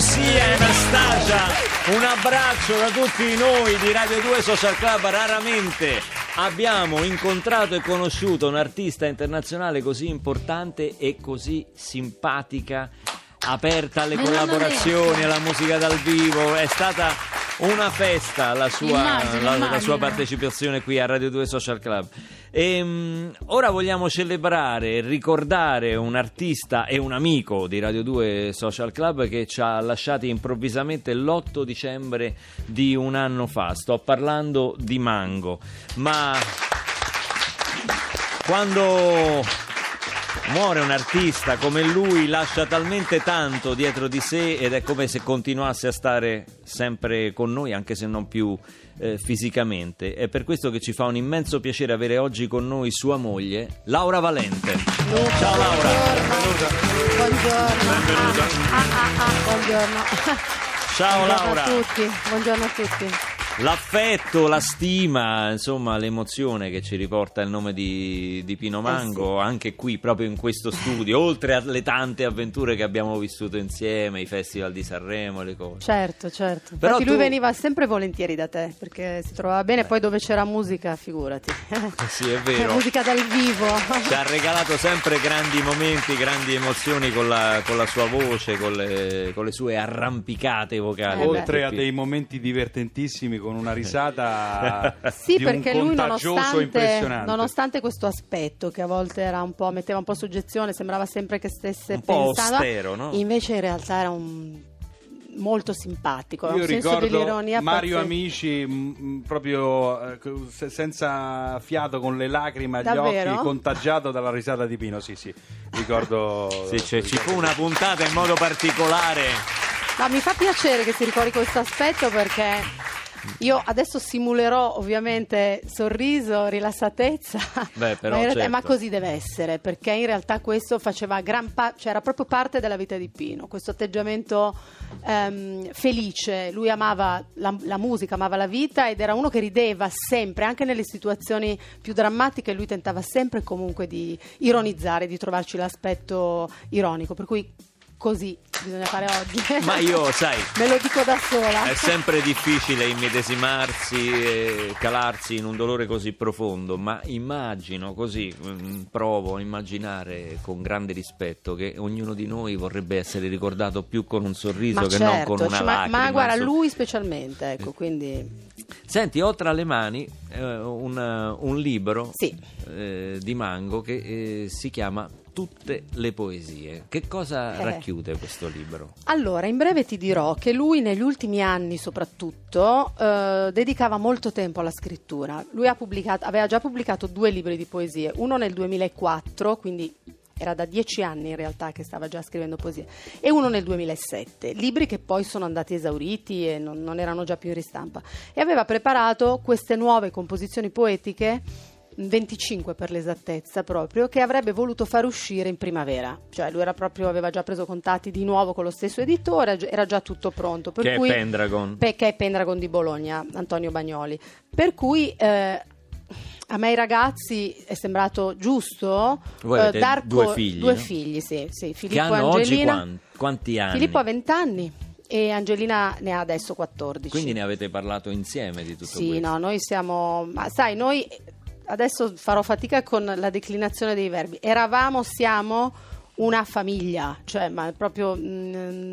Tu sia, Anastasia, un abbraccio da tutti noi di Radio 2 Social Club. Raramente abbiamo incontrato e conosciuto un'artista internazionale così importante e così simpatica, aperta alle collaborazioni, alla musica dal vivo. È stata una festa la sua, Immagino, la- la sua immagino. partecipazione qui a Radio 2 Social Club. E, ora vogliamo celebrare e ricordare un artista e un amico di Radio 2 Social Club che ci ha lasciati improvvisamente l'8 dicembre di un anno fa. Sto parlando di Mango. Ma quando muore un artista come lui lascia talmente tanto dietro di sé ed è come se continuasse a stare sempre con noi anche se non più eh, fisicamente è per questo che ci fa un immenso piacere avere oggi con noi sua moglie Laura Valente ciao Laura Buongiorno. Ah, ah, ah, buongiorno. ciao Buongiorno Laura a tutti. Buongiorno a tutti. L'affetto, la stima, insomma l'emozione che ci riporta il nome di, di Pino Mango, anche qui proprio in questo studio, oltre alle tante avventure che abbiamo vissuto insieme, i festival di Sanremo, le cose. Certo, certo. Però Infatti tu- lui veniva sempre volentieri da te perché si trovava bene, poi dove c'era musica, figurati. Sì, è vero. musica dal vivo. Ci ha regalato sempre grandi momenti, grandi emozioni con la, con la sua voce, con le, con le sue arrampicate vocali. Eh beh. Oltre a dei momenti divertentissimi con una risata Sì, di un perché lui nonostante, impressionante. nonostante questo aspetto che a volte era un po', metteva un po' soggezione, sembrava sempre che stesse Un po' pensando, austero, no? invece in realtà era un molto simpatico, Io un senso ricordo dell'ironia Mario pazzesco. Amici mh, proprio eh, senza fiato con le lacrime agli Davvero? occhi, contagiato dalla risata di Pino. Sì, sì, ricordo. Sì, cioè, ci fu una puntata in modo particolare. Ma mi fa piacere che si ricordi questo aspetto perché io adesso simulerò ovviamente sorriso, rilassatezza, Beh, però, ma, realtà- certo. ma così deve essere perché in realtà questo faceva gran pa- cioè era proprio parte della vita di Pino, questo atteggiamento ehm, felice, lui amava la, la musica, amava la vita ed era uno che rideva sempre, anche nelle situazioni più drammatiche lui tentava sempre comunque di ironizzare, di trovarci l'aspetto ironico, per cui così bisogna fare oggi. Ma io, sai, Me lo dico da sola. È sempre difficile immedesimarsi e calarsi in un dolore così profondo, ma immagino così, mm, provo a immaginare con grande rispetto che ognuno di noi vorrebbe essere ricordato più con un sorriso ma che certo, non con una cioè, ma- lacrima. ma, guarda, insomma. lui specialmente, ecco, quindi Senti, ho tra le mani eh, un, eh, un libro Sì. eh, di Mango che eh, si chiama Tutte le poesie. Che cosa Eh. racchiude questo libro? Allora, in breve ti dirò che lui negli ultimi anni soprattutto eh, dedicava molto tempo alla scrittura. Lui aveva già pubblicato due libri di poesie, uno nel 2004, quindi era da dieci anni in realtà che stava già scrivendo poesie, e uno nel 2007, libri che poi sono andati esauriti e non, non erano già più in ristampa. E aveva preparato queste nuove composizioni poetiche 25 per l'esattezza proprio, che avrebbe voluto far uscire in primavera. Cioè lui era proprio, aveva già preso contatti di nuovo con lo stesso editore, era già tutto pronto. Per che cui, è Pendragon. Pe- che è Pendragon di Bologna, Antonio Bagnoli. Per cui eh, a me ai ragazzi è sembrato giusto eh, dar due figli, Due no? figli, sì, sì. Filippo e Angelina. quan- quanti anni? Filippo ha 20 anni e Angelina ne ha adesso 14. Quindi ne avete parlato insieme di tutto Sì, questo? no, noi siamo. Ma sai, noi adesso farò fatica con la declinazione dei verbi. Eravamo, siamo una famiglia, cioè, ma proprio mh,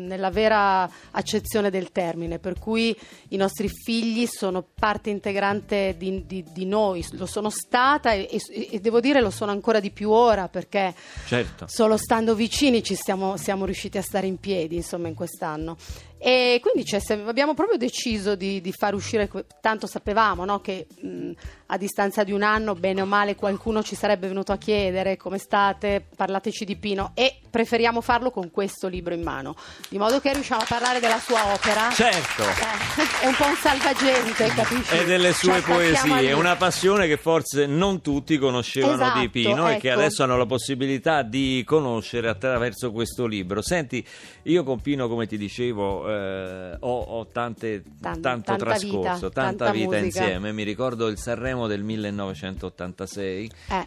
nella vera accezione del termine, per cui i nostri figli sono parte integrante di, di- di noi, lo sono stata e, e- e devo dire lo sono ancora di più ora perché Certo. solo stando vicini ci stiamo, siamo riusciti a stare in piedi insomma in quest'anno e quindi cioè, abbiamo proprio deciso di, di far uscire tanto sapevamo no, che mh, a distanza di un anno bene o male qualcuno ci sarebbe venuto a chiedere come state parlateci di Pino e preferiamo farlo con questo libro in mano di modo che riusciamo a parlare della sua opera Certo. Eh, è un po' un salvagente capisci E delle sue a poesie, una passione che forse non tutti conoscevano Esatto, di Pino e che ecco. adesso hanno la possibilità di conoscere attraverso questo libro. Senti, io con Pino, come ti dicevo, eh, ho, ho tante- Tan- tanto trascorso, vita, tanta, tanta vita musica. insieme. Mi ricordo il Sanremo del 1986, Eh.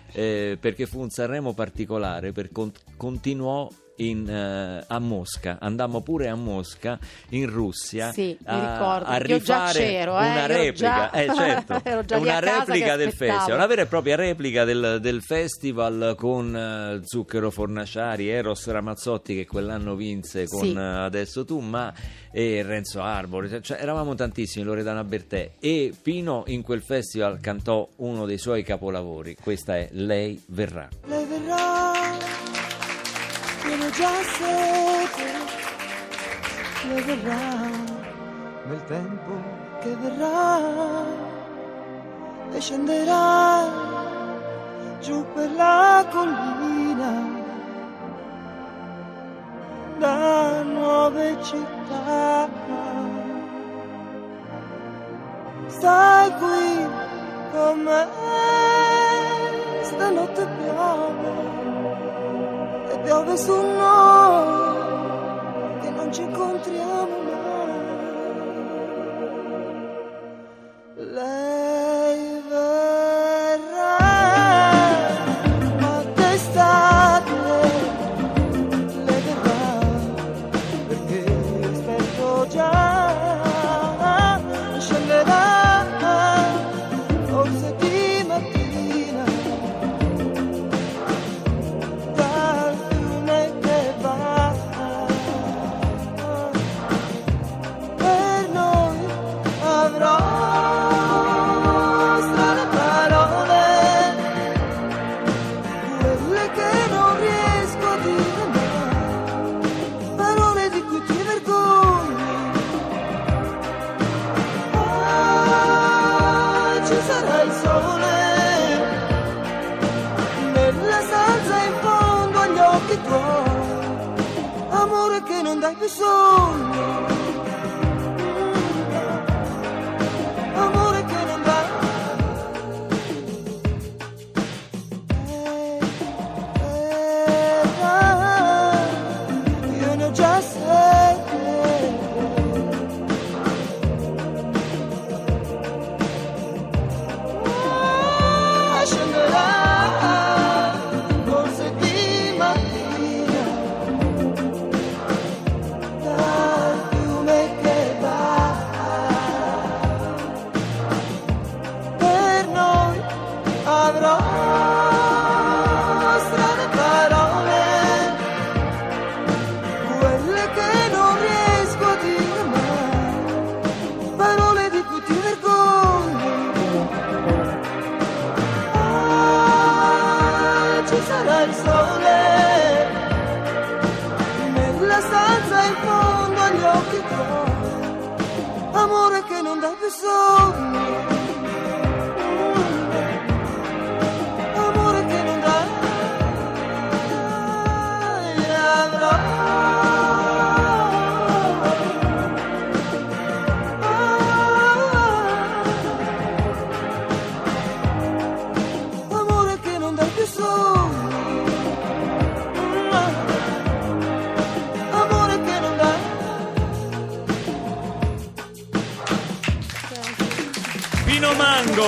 eh, perché fu un Sanremo particolare, per con- continuò in, eh, a Mosca, andammo pure a Mosca, in Russia, Sì, mi a, ricordo, a perché io già rifare eh, una ero replica, già- eh, certo, una replica del festival, una vera e propria replica del, del festival con eh, Zucchero Fornaciari, Eros Ramazzotti che quell'anno vinse con Sì. eh, Adesso tu, ma e Renzo Arbore, cioè, eravamo tantissimi, Loredana Bertè. E Pino in quel festival cantò uno dei suoi capolavori, questa è Lei verrà. lei verrà, viene già sete, lei verrà, nel tempo che verrà, e scenderà giù per la collina, da nuove città. Stai qui con me, stanotte piove, piove su che non ci incontriamo che non dà più sogni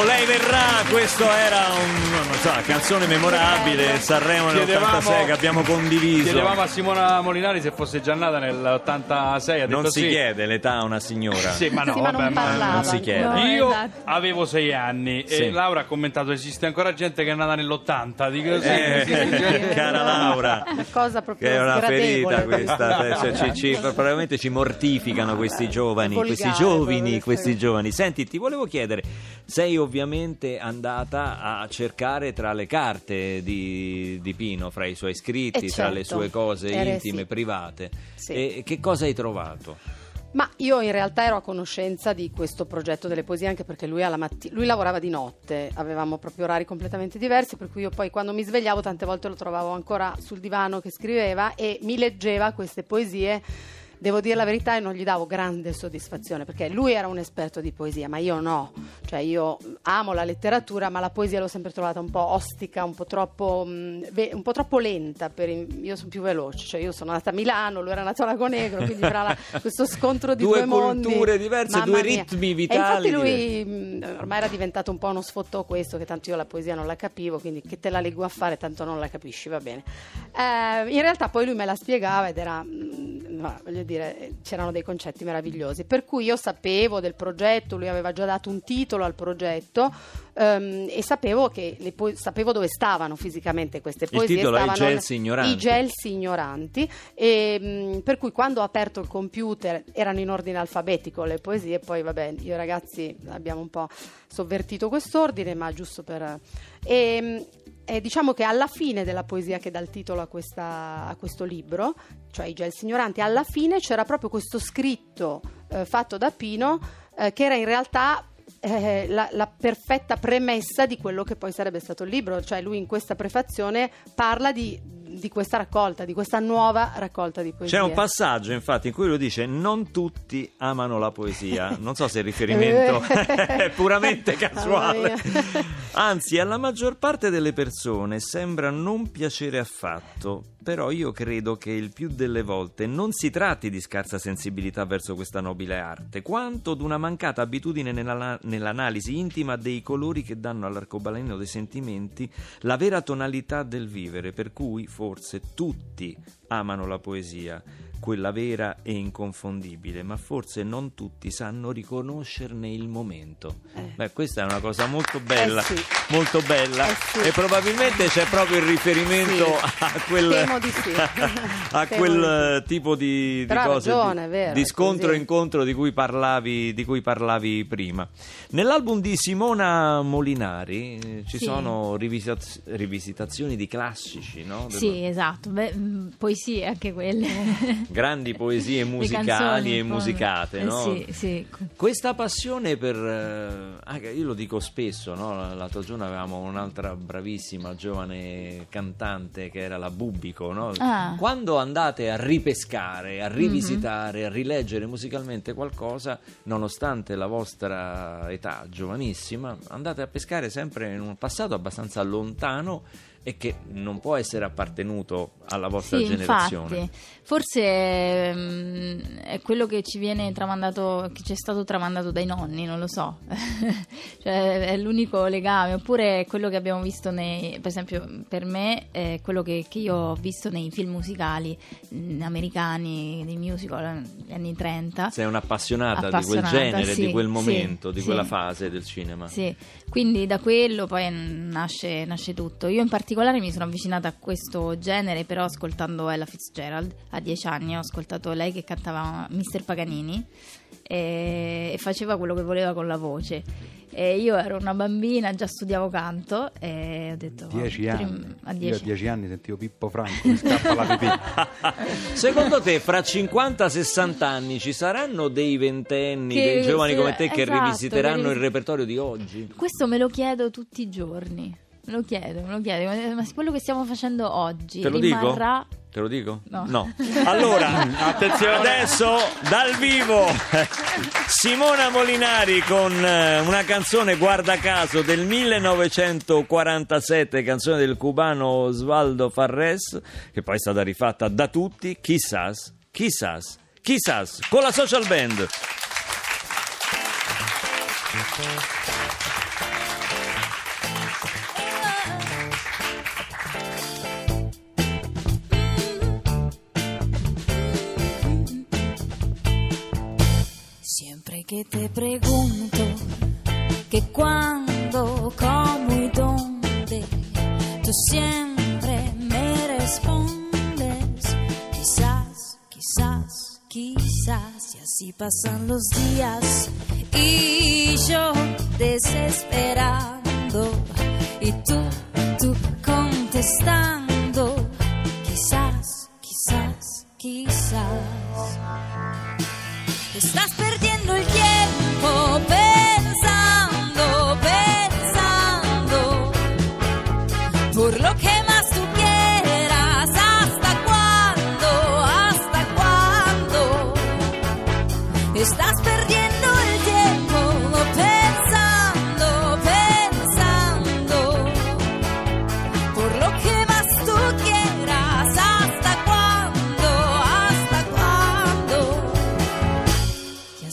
lei verrà, questo era un, una canzone memorabile, Sanremo nell'86 che abbiamo condiviso. Chiedevamo a Simona Molinari se fosse già nata nell'86, ha detto Non si sì. chiede l'età a una signora. Sì, ma no, Sì, ma vabbè, non parlava. non si chiede. No, Io esatto. avevo sei anni Sì. e Laura ha commentato esiste ancora gente che è nata nell'80 dico sì, Eh, cara Laura, Una cosa proprio che è una ferita questa, cioè, ci, ci- probabilmente ci mortificano questi giovani, Volgare, questi giovani, questi giovani. Senti, ti volevo chiedere, sei ovviamente andata a cercare tra le carte di, di Pino, fra i suoi scritti, Eh, tra le certo. sue cose Eh, intime, sì. private. Sì. E che cosa hai trovato? Ma io in realtà ero a conoscenza di questo progetto delle poesie anche perché lui, alla matti- lui lavorava di notte, avevamo proprio orari completamente diversi, per cui io poi quando mi svegliavo tante volte lo trovavo ancora sul divano che scriveva e mi leggeva queste poesie devo dire la verità e non gli davo grande soddisfazione perché lui era un esperto di poesia, ma io no. Cioè io amo la letteratura, ma la poesia l'ho sempre trovata un po' ostica, un po' troppo, ve- un po' troppo lenta. Per io sono più veloce, cioè io sono nata a Milano, lui era nato a Lago Negro, quindi fra la- questo scontro di Due due, mondi. culture diverse, Mamma due mia. ritmi E vitali infatti lui mh, ormai era diventato un po' uno sfottò questo, che tanto io la poesia non la capivo, quindi che te la leggo a fare, tanto non la capisci, va bene. Eh, in realtà poi lui me la spiegava ed era, mh, ma voglio dire, c'erano dei concetti meravigliosi. Per cui io sapevo del progetto, lui aveva già dato un titolo al progetto ehm, e sapevo, po- sapevo dove stavano fisicamente queste Il poesie. titolo è I gelsi ignoranti. I gelsi ignoranti. E, mh, per cui quando ho aperto il computer erano in ordine alfabetico le poesie, poi vabbè, io ragazzi abbiamo un po' sovvertito quest'ordine, ma giusto per... E, mh, e diciamo che alla fine della poesia che dà il titolo a, questa- a questo libro, cioè I gelsi ignoranti, alla fine c'era proprio questo scritto eh, fatto da Pino eh, che era in realtà eh, la, la perfetta premessa di quello che poi sarebbe stato il libro, cioè lui in questa prefazione parla di, di questa raccolta, di questa nuova raccolta di poesie. C'è un passaggio, infatti, in cui lui dice: Non tutti amano la poesia. Non so se il riferimento è puramente casuale. Anzi, alla maggior parte delle persone sembra non piacere affatto. Però io credo che il più delle volte non si tratti di scarsa sensibilità verso questa nobile arte, quanto di una mancata abitudine nella- nell'analisi intima dei colori che danno all'arcobaleno dei sentimenti la vera tonalità del vivere, per cui forse tutti amano la poesia, quella vera e inconfondibile, ma forse non tutti sanno riconoscerne il momento. Eh. Beh, questa è una cosa molto bella, Eh sì. molto bella Eh sì. e probabilmente c'è proprio il riferimento Sì. a quel, di a quel di tipo di, di cose, ragione, vero, di scontro e incontro di cui, parlavi, di cui parlavi prima. Nell'album di Simona Molinari eh, ci sono rivisaz- rivisitazioni di classici, no? Sì, esatto, Beh, mh, poesie anche quelle. Grandi poesie musicali canzoni e po'- musicate, eh, no? Sì, sì. Questa passione per, eh, io lo dico spesso, no? l'altro giorno avevamo un'altra bravissima giovane cantante che era la Bubbico, no? Ah. quando andate a ripescare, Mhm. a rivisitare, a rileggere musicalmente qualcosa, nonostante la vostra età giovanissima, andate a pescare sempre in un passato abbastanza lontano e che non può essere appartenuto alla vostra Sì, generazione. infatti, forse mm, è quello che ci viene tramandato, che ci è stato tramandato dai nonni, non lo so, cioè è l'unico legame, oppure quello che abbiamo visto nei, per esempio per me è quello che, che io ho visto nei film musicali mm, americani, dei musical, negli anni 30. Sei un'appassionata di quel Appassionata, genere, sì, di quel sì, momento, di sì. quella fase del cinema. Sì, quindi da quello poi nasce, nasce tutto. Io in particolare mi sono avvicinata a questo genere, però ascoltando Ella Fitzgerald a dieci anni, ho ascoltato lei che cantava Mr. Paganini e, e faceva quello che voleva con la voce. E io ero una bambina, già studiavo canto e ho detto... Dieci "Oh, anni. prim- a Io a dieci dieci anni sentivo Pippo Franco, mi scappa la pipì. Secondo te, fra 50-60 anni ci saranno dei ventenni, Che- dei giovani sì, come te che esatto, rivisiteranno che il repertorio di oggi? Questo me lo chiedo tutti i giorni. Me lo chiedo, me lo chiedo. Ma- quello che stiamo facendo oggi rimarrà... dico? Te lo dico? No. Allora, attenzione, adesso dal vivo Simona Molinari con eh, una canzone, guarda caso, del 1947, canzone del cubano Osvaldo Farres, che poi è stata rifatta da tutti, Chissas, Chissas, Chissas, con la social band. Que te pregunto que cuándo, cómo y dónde, tú siempre me respondes, quizás, quizás, quizás, y así pasan los días y yo desesperando y tú, tú contestando, quizás, quizás, quizás. Estás perdiendo el tiempo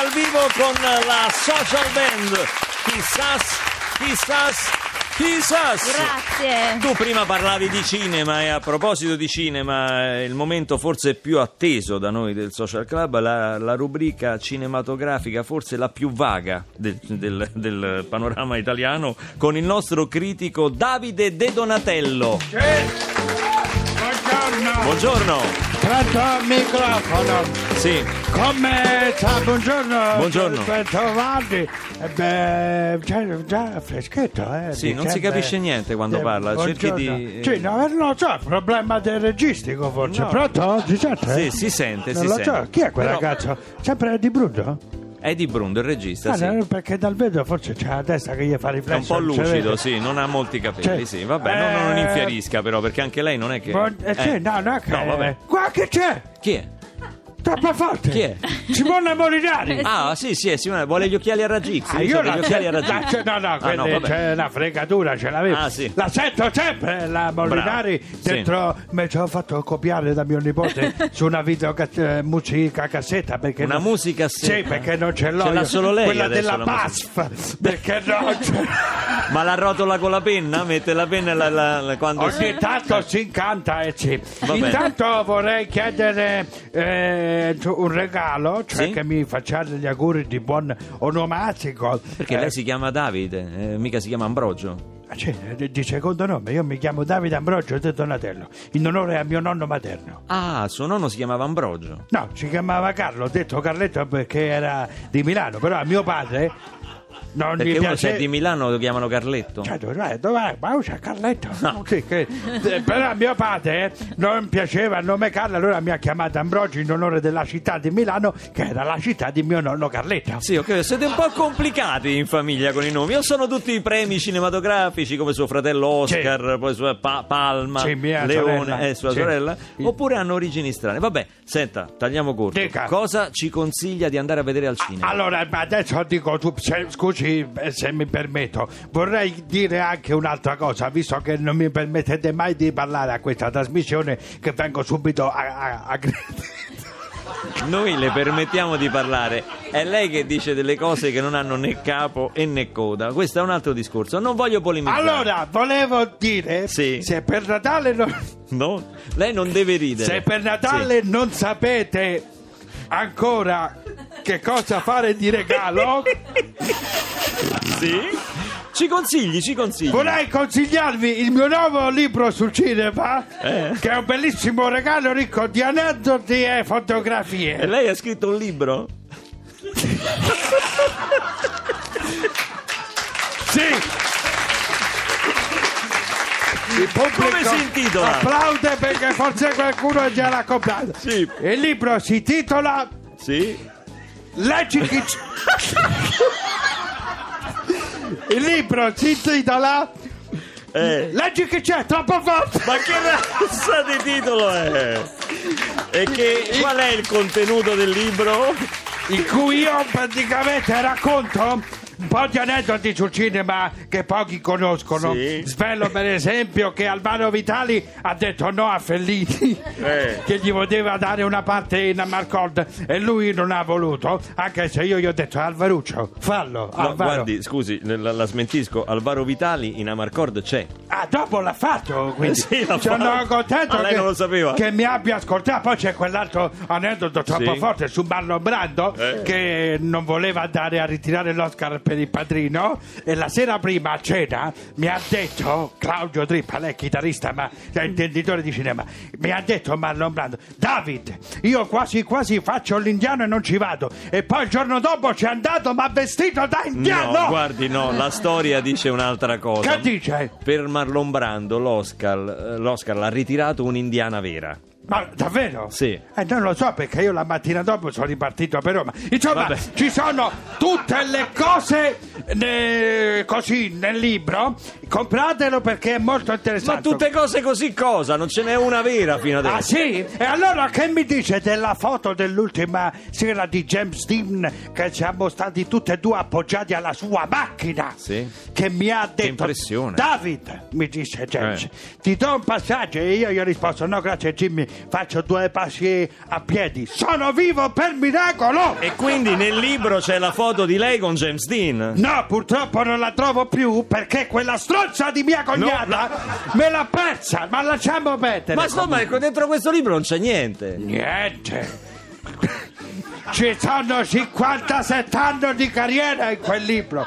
Dal vivo con la social band. Chissas, chissas, chissas. Grazie. Tu prima parlavi di cinema e a proposito di cinema, eh, il momento forse più atteso da noi del Social Club, la, la rubrica cinematografica forse la più vaga del, del- del panorama italiano, con il nostro critico Davide De Donatello. Buongiorno, Buongiorno. pronto al microfono. Sì, Come sta? Buongiorno. Buongiorno. Bentrovati. Eh beh, già, già freschetto, eh. Sì, non si capisce niente quando Eh, parla, cerchi buongiorno. di- Sì, no, non so, problema del registico forse. No. Pronto? Si sente? Sì, si sente, non si lo sente. so, chi è quel Però- ragazzo? Sempre di Bruno? Eddie Brundo, il regista, Ah, sì. no, perché dal vedo forse c'ha la testa che gli fa È un po' non si lucido, sì, non ha molti capelli, Cioè, sì. Vabbè, non, non eh, infiarisca però, perché anche lei non è che... Eh, sì, Eh. no, no, che... No, vabbè. Qua che c'è? Chi è? Troppo forte. Chi è? Simone Molinari. Ah, sì, sì, è Simone, vuole gli occhiali a raggi X. Ah, io la gli occhiali a la- raggi cioè, no, no, Ah, vabbè. c'è una fregatura, ce l'avevo. Ah, sì. La sento sempre la Molinari Bravo, dentro. Mi ci ho fatto copiare da mio nipote su una video musica cassetta perché Una non- musica cassetta? Sì, perché non ce l'ho. Ce l'ha solo lei Quella della la BASF. Perché no? Cioè, Ma la rotola con la penna? Mette la penna la- la- la- quando... Ogni tanto si incanta e sì. Va bene. Intanto vorrei chiedere eh, un regalo, cioè Sì? che mi facciate gli auguri di buon onomastico. Perché Eh, lei si chiama Davide, eh, mica si chiama Ambrogio. Cioè, di- di secondo nome, io mi chiamo Davide Ambrogio de Donatello, in onore a mio nonno materno. Ah, suo nonno si chiamava Ambrogio. No, si chiamava Carlo, ho detto Carletto perché era di Milano, però a mio padre non Perché uno piace... se è di Milano lo chiamano Carletto. Cioè, dov'è? Dov'è? Ma c'è Carletto. Sì, che- eh, però mio padre non piaceva il nome Carlo, allora mi ha chiamato Ambrogio in onore della città di Milano, che era la città di mio nonno Carletto. Sì, ok, siete un po' complicati in famiglia con i nomi. O sono tutti premi cinematografici come suo fratello Oscar, poi sua Pa- Palma, Sì, Leone e sua Sì. sorella, oppure hanno origini strane. Vabbè, senta, tagliamo corto. Dica. Cosa ci consiglia di andare a vedere al cinema? Allora, ma adesso dico, tu, se- scusi eh, se mi permetto, vorrei dire anche un'altra cosa, visto che non mi permettete mai di parlare a questa trasmissione, che vengo subito a... a- a- Noi le permettiamo di parlare. È lei che dice delle cose che non hanno né capo e né coda. Questo è un altro discorso. Non voglio polemizzare. Allora, volevo dire, Sì. se per Natale non... No, lei non deve ridere. Se per Natale non sapete ancora che cosa fare di regalo, Sì? sì? Ci consigli, ci consigli. vorrei consigliarvi il mio nuovo libro sul cinema, Eh. che è un bellissimo regalo ricco di aneddoti e E fotografie. lei ha scritto un libro? Sì! Il pubblico Come si intitola? Applaude perché forse qualcuno già l'ha comprato. Sì. Il libro si titola Sì. Leggi chi Il libro si intitola Eh. Leggi che c'è, troppo forte! Ma che razza di titolo è? E che, qual è il contenuto del libro? In cui io praticamente racconto un po' di aneddoti sul cinema che pochi conoscono. Sì. Svelo per esempio che Alvaro Vitali ha detto no a Fellini, Eh. che gli poteva dare una parte in Amarcord e lui non ha voluto, anche se io gli ho detto Alvaruccio, fallo. No, guardi, scusi, la, la smentisco. Alvaro Vitali in Amarcord c'è. Ah, dopo l'ha fatto, quindi Sì, l'ha sono fatto. contento Ma lei che, che mi abbia ascoltato. Poi c'è quell'altro aneddoto troppo Sì. forte su Marlon Brando Eh. che non voleva andare a ritirare l'Oscar per il padrino e la sera prima a cena mi ha detto Claudio Trippa, lei è chitarrista ma è intenditore di cinema, mi ha detto Marlon Brando, David, io quasi quasi faccio l'indiano e non ci vado. E poi il giorno dopo ci è andato ma vestito da indiano. No, guardi, no, la storia dice un'altra cosa. Che dice? Per Marlon Brando l'Oscar, eh, l'Oscar l'ha ritirato un'indiana vera. Ma davvero? Sì. Eh, non lo so perché io la mattina dopo sono ripartito per Roma. Insomma, Vabbè. ci sono tutte le cose ne- così nel libro. Compratelo perché è molto Ma interessante. tutte cose così cosa? Non ce n'è una vera fino adesso. Ah sì? E allora che mi dice della foto dell'ultima sera di James Dean che siamo stati tutti e due appoggiati alla sua macchina? Sì. Che mi ha detto impressione. David, mi dice James, Eh. ti do un passaggio e io gli ho risposto no grazie Jimmy, faccio due passi a piedi. Sono vivo per miracolo! E quindi nel libro c'è la foto di lei con James Dean. No, purtroppo non la trovo più perché quella stronza di mia cognata me l'ha persa, ma lasciamo perdere. Ma insomma, ecco, dentro questo libro non c'è niente. Niente. Ci sono 57 anni di carriera in quel libro.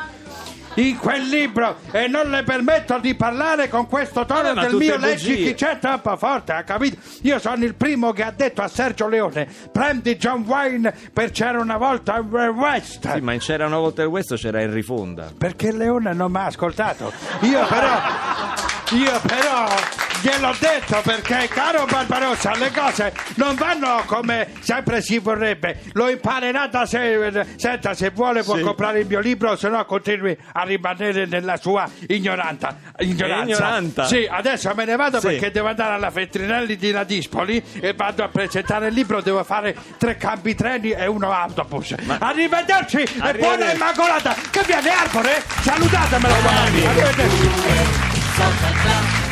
In quel libro e non le permetto di parlare con questo tono ma del mio bugie. leggi chi c'è troppo forte, ha capito? Io sono il primo che ha detto a Sergio Leone prendi John Wayne per c'era una volta in West. Sì, ma in c'era una volta il West c'era Henry Fonda. Perché Leone non mi ha ascoltato. Io però, io però gliel'ho detto perché, caro Barbarossa, le cose non vanno come sempre si vorrebbe. Lo imparerà da sé. Senta, se vuole può Sì. comprare il mio libro, se no continui a rimanere nella sua ignoranta. ignoranza. ignoranta? Sì, adesso me ne vado Sì. perché devo andare alla Feltrinelli di Ladispoli e vado a presentare il libro, devo fare tre cambi treni e uno autobus. Arrivederci e buona. Immacolata! Che viene Arbore? Salutatemelo domani! Arrivederci!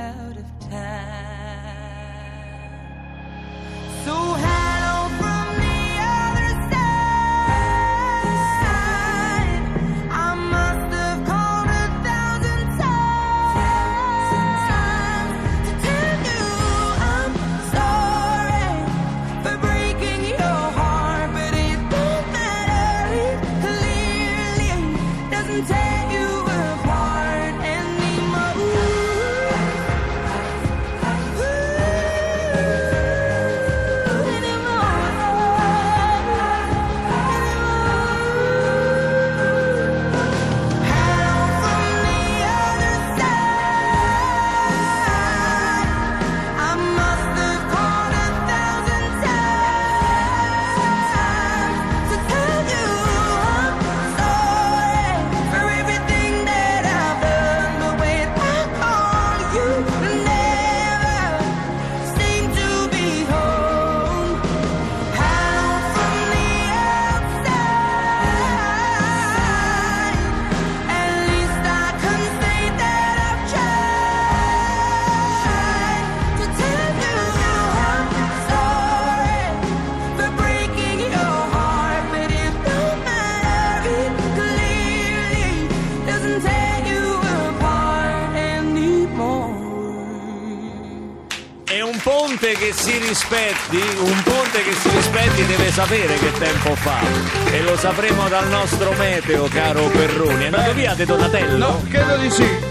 so happy. rispetti, un ponte che si rispetti deve sapere che tempo fa. E lo sapremo dal nostro meteo, caro Perroni. È andato via De Donatello? No, credo di sì.